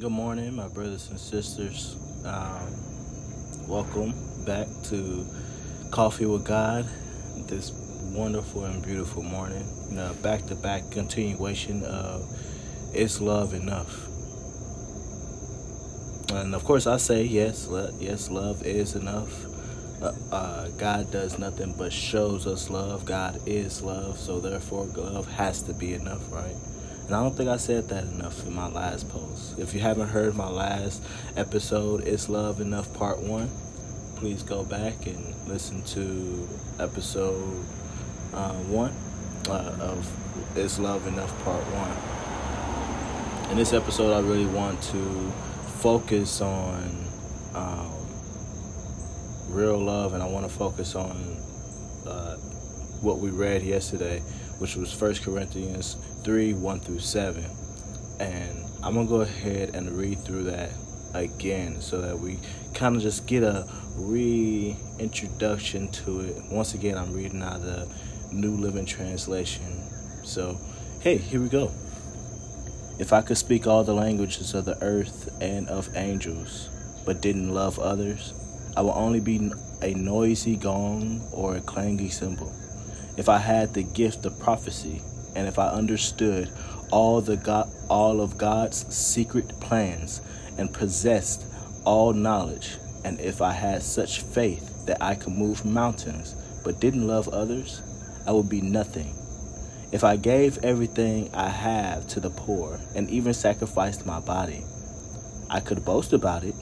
Good morning, my brothers and sisters. Um, welcome back to Coffee with God this wonderful and beautiful morning. Back to back continuation of Is Love Enough? And of course, I say yes, yes, love is enough. Uh, uh, God does nothing but shows us love. God is love, so therefore, love has to be enough, right? And I don't think I said that enough in my last post. If you haven't heard my last episode, Is Love Enough Part 1, please go back and listen to episode uh, 1 uh, of Is Love Enough Part 1. In this episode, I really want to focus on um, real love and I want to focus on uh, what we read yesterday, which was First Corinthians 3 1 through 7. And I'm going to go ahead and read through that again so that we kind of just get a reintroduction to it. Once again, I'm reading out the New Living Translation. So, hey, here we go. If I could speak all the languages of the earth and of angels, but didn't love others, I would only be a noisy gong or a clanging cymbal. If I had the gift of prophecy and if I understood all the God, all of God's secret plans and possessed all knowledge, and if I had such faith that I could move mountains but didn't love others, I would be nothing. If I gave everything I have to the poor and even sacrificed my body, I could boast about it.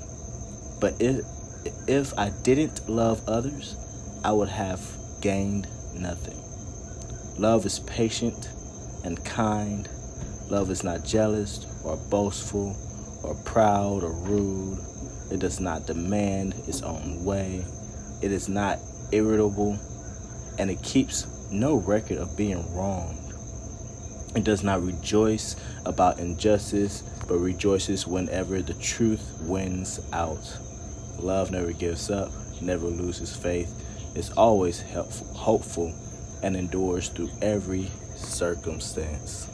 But if, if I didn't love others, I would have gained nothing. Love is patient and kind. Love is not jealous or boastful or proud or rude. It does not demand its own way. It is not irritable and it keeps no record of being wronged. It does not rejoice about injustice, but rejoices whenever the truth wins out. Love never gives up, never loses faith, is always helpful, hopeful, and endures through every circumstance.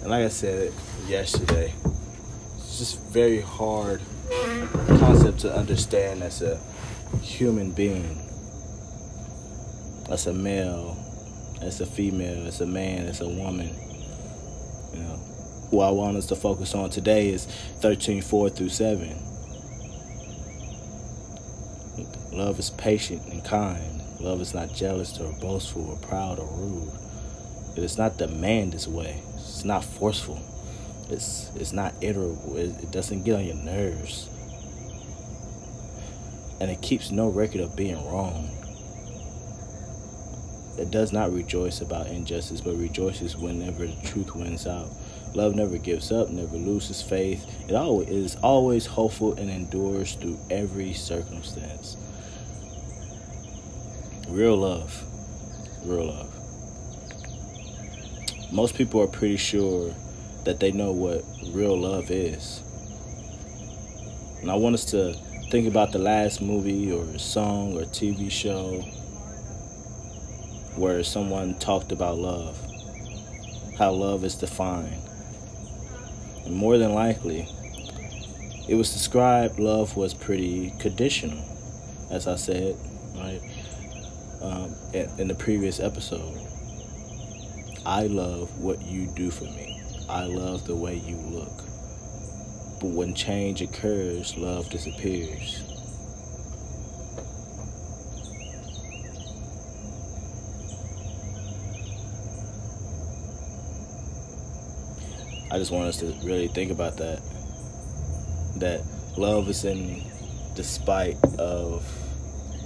And like I said yesterday, it's just very hard concept to understand as a human being. As a male, as a female, as a man, as a woman. You know. What I want us to focus on today is 13, 4 through 7. Love is patient and kind. Love is not jealous or boastful or proud or rude. It is not demand its way. It's not forceful. It's it's not irritable. It, it doesn't get on your nerves. And it keeps no record of being wrong. It does not rejoice about injustice, but rejoices whenever the truth wins out. Love never gives up, never loses faith. It always is always hopeful and endures through every circumstance. Real love. Real love. Most people are pretty sure that they know what real love is. And I want us to think about the last movie or song or TV show where someone talked about love, how love is defined. And more than likely, it was described love was pretty conditional, as I said, right? Um, in the previous episode. I love what you do for me. I love the way you look. But when change occurs, love disappears. I just want us to really think about that. That love is in despite of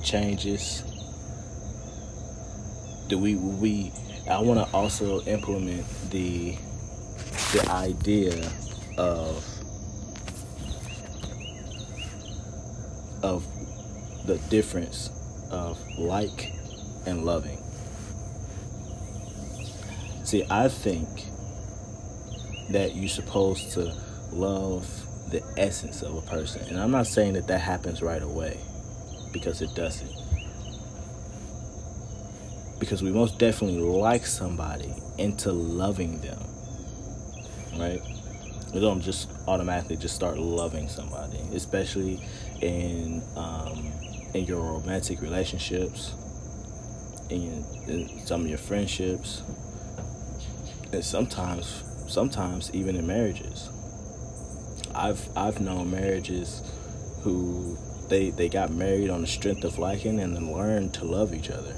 changes we we I want to also implement the the idea of of the difference of like and loving. See, I think that you're supposed to love the essence of a person. And I'm not saying that that happens right away because it doesn't because we most definitely like somebody into loving them, right? We don't just automatically just start loving somebody, especially in um, in your romantic relationships, in, in some of your friendships, and sometimes sometimes even in marriages. I've I've known marriages who they they got married on the strength of liking and then learned to love each other.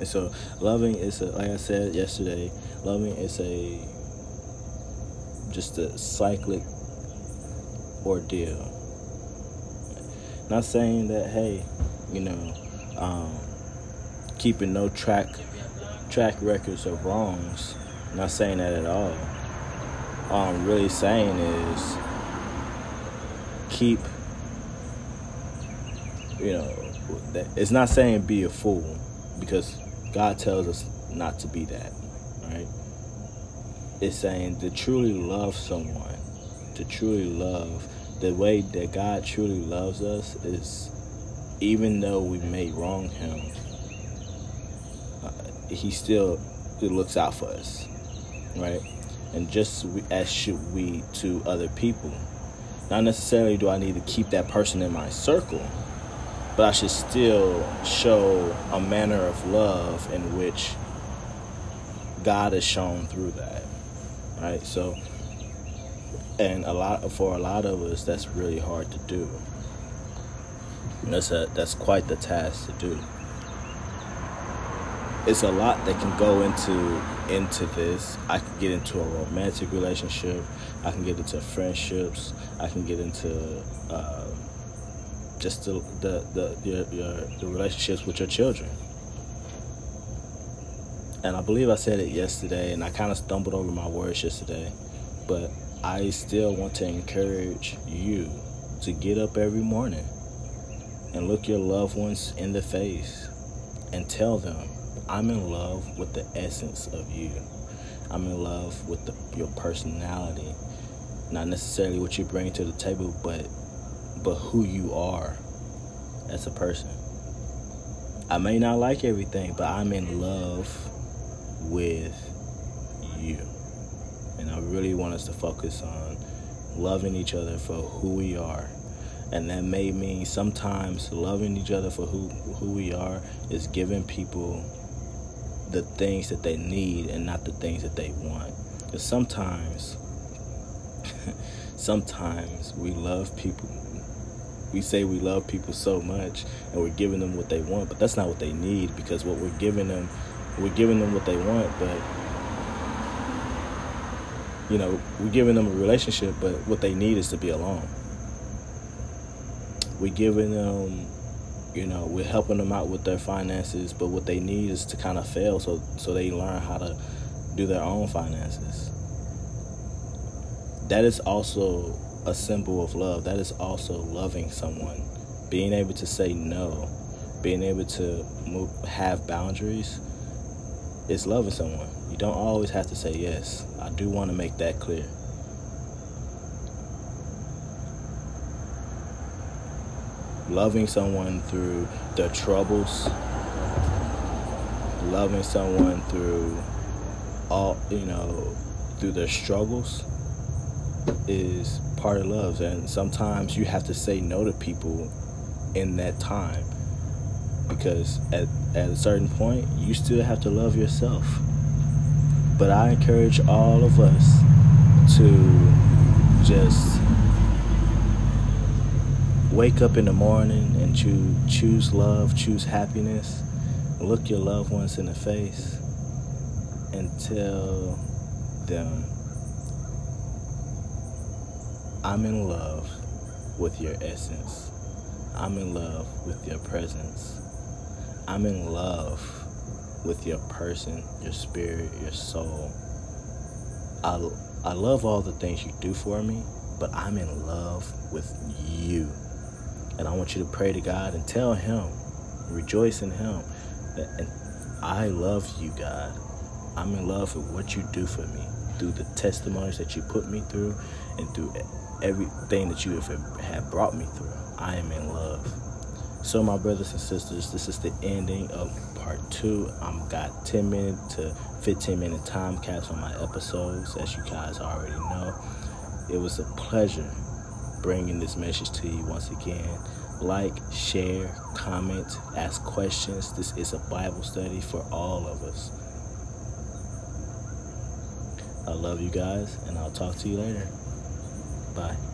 And so loving is a, like I said yesterday, loving is a just a cyclic ordeal. Not saying that hey, you know, um, keeping no track track records of wrongs. not saying that at all. All I'm really saying is keep you know it's not saying be a fool because God tells us not to be that, right? It's saying to truly love someone, to truly love, the way that God truly loves us is even though we may wrong him, uh, he still he looks out for us, right? And just as should we to other people. Not necessarily do I need to keep that person in my circle, but I should still show a manner of love in which God has shown through that. Right? So and a lot for a lot of us that's really hard to do. That's a that's quite the task to do. It's a lot that can go into into this. I can get into a romantic relationship. I can get into friendships. I can get into uh, just the the, the your, your relationships with your children. And I believe I said it yesterday, and I kind of stumbled over my words yesterday, but I still want to encourage you to get up every morning and look your loved ones in the face and tell them, I'm in love with the essence of you. I'm in love with the, your personality. Not necessarily what you bring to the table, but but who you are as a person. I may not like everything, but I'm in love with you. And I really want us to focus on loving each other for who we are. And that may mean sometimes loving each other for who, who we are is giving people the things that they need and not the things that they want. Because sometimes, sometimes we love people we say we love people so much and we're giving them what they want, but that's not what they need because what we're giving them, we're giving them what they want, but you know, we're giving them a relationship, but what they need is to be alone. We're giving them, you know, we're helping them out with their finances, but what they need is to kind of fail so so they learn how to do their own finances. That is also a symbol of love. That is also loving someone. Being able to say no, being able to move, have boundaries is loving someone. You don't always have to say yes. I do want to make that clear. Loving someone through their troubles, loving someone through all, you know, through their struggles is part of love. And sometimes you have to say no to people in that time because at, at a certain point, you still have to love yourself. But I encourage all of us to just wake up in the morning and choose, choose love, choose happiness, look your loved ones in the face, and tell them I'm in love with your essence. I'm in love with your presence. I'm in love with your person, your spirit, your soul. I, I love all the things you do for me, but I'm in love with you. And I want you to pray to God and tell Him, rejoice in Him. And I love you, God. I'm in love with what you do for me through the testimonies that you put me through and through everything that you have, brought me through. I am in love. So, my brothers and sisters, this is the ending of part part two. I'm got 10 minute to 15 minute time caps on my episodes, as you guys already know. It was a pleasure bringing this message to you once again. Like, share, comment, ask questions. This is a Bible study for all of us. I love you guys, and I'll talk to you later. Bye.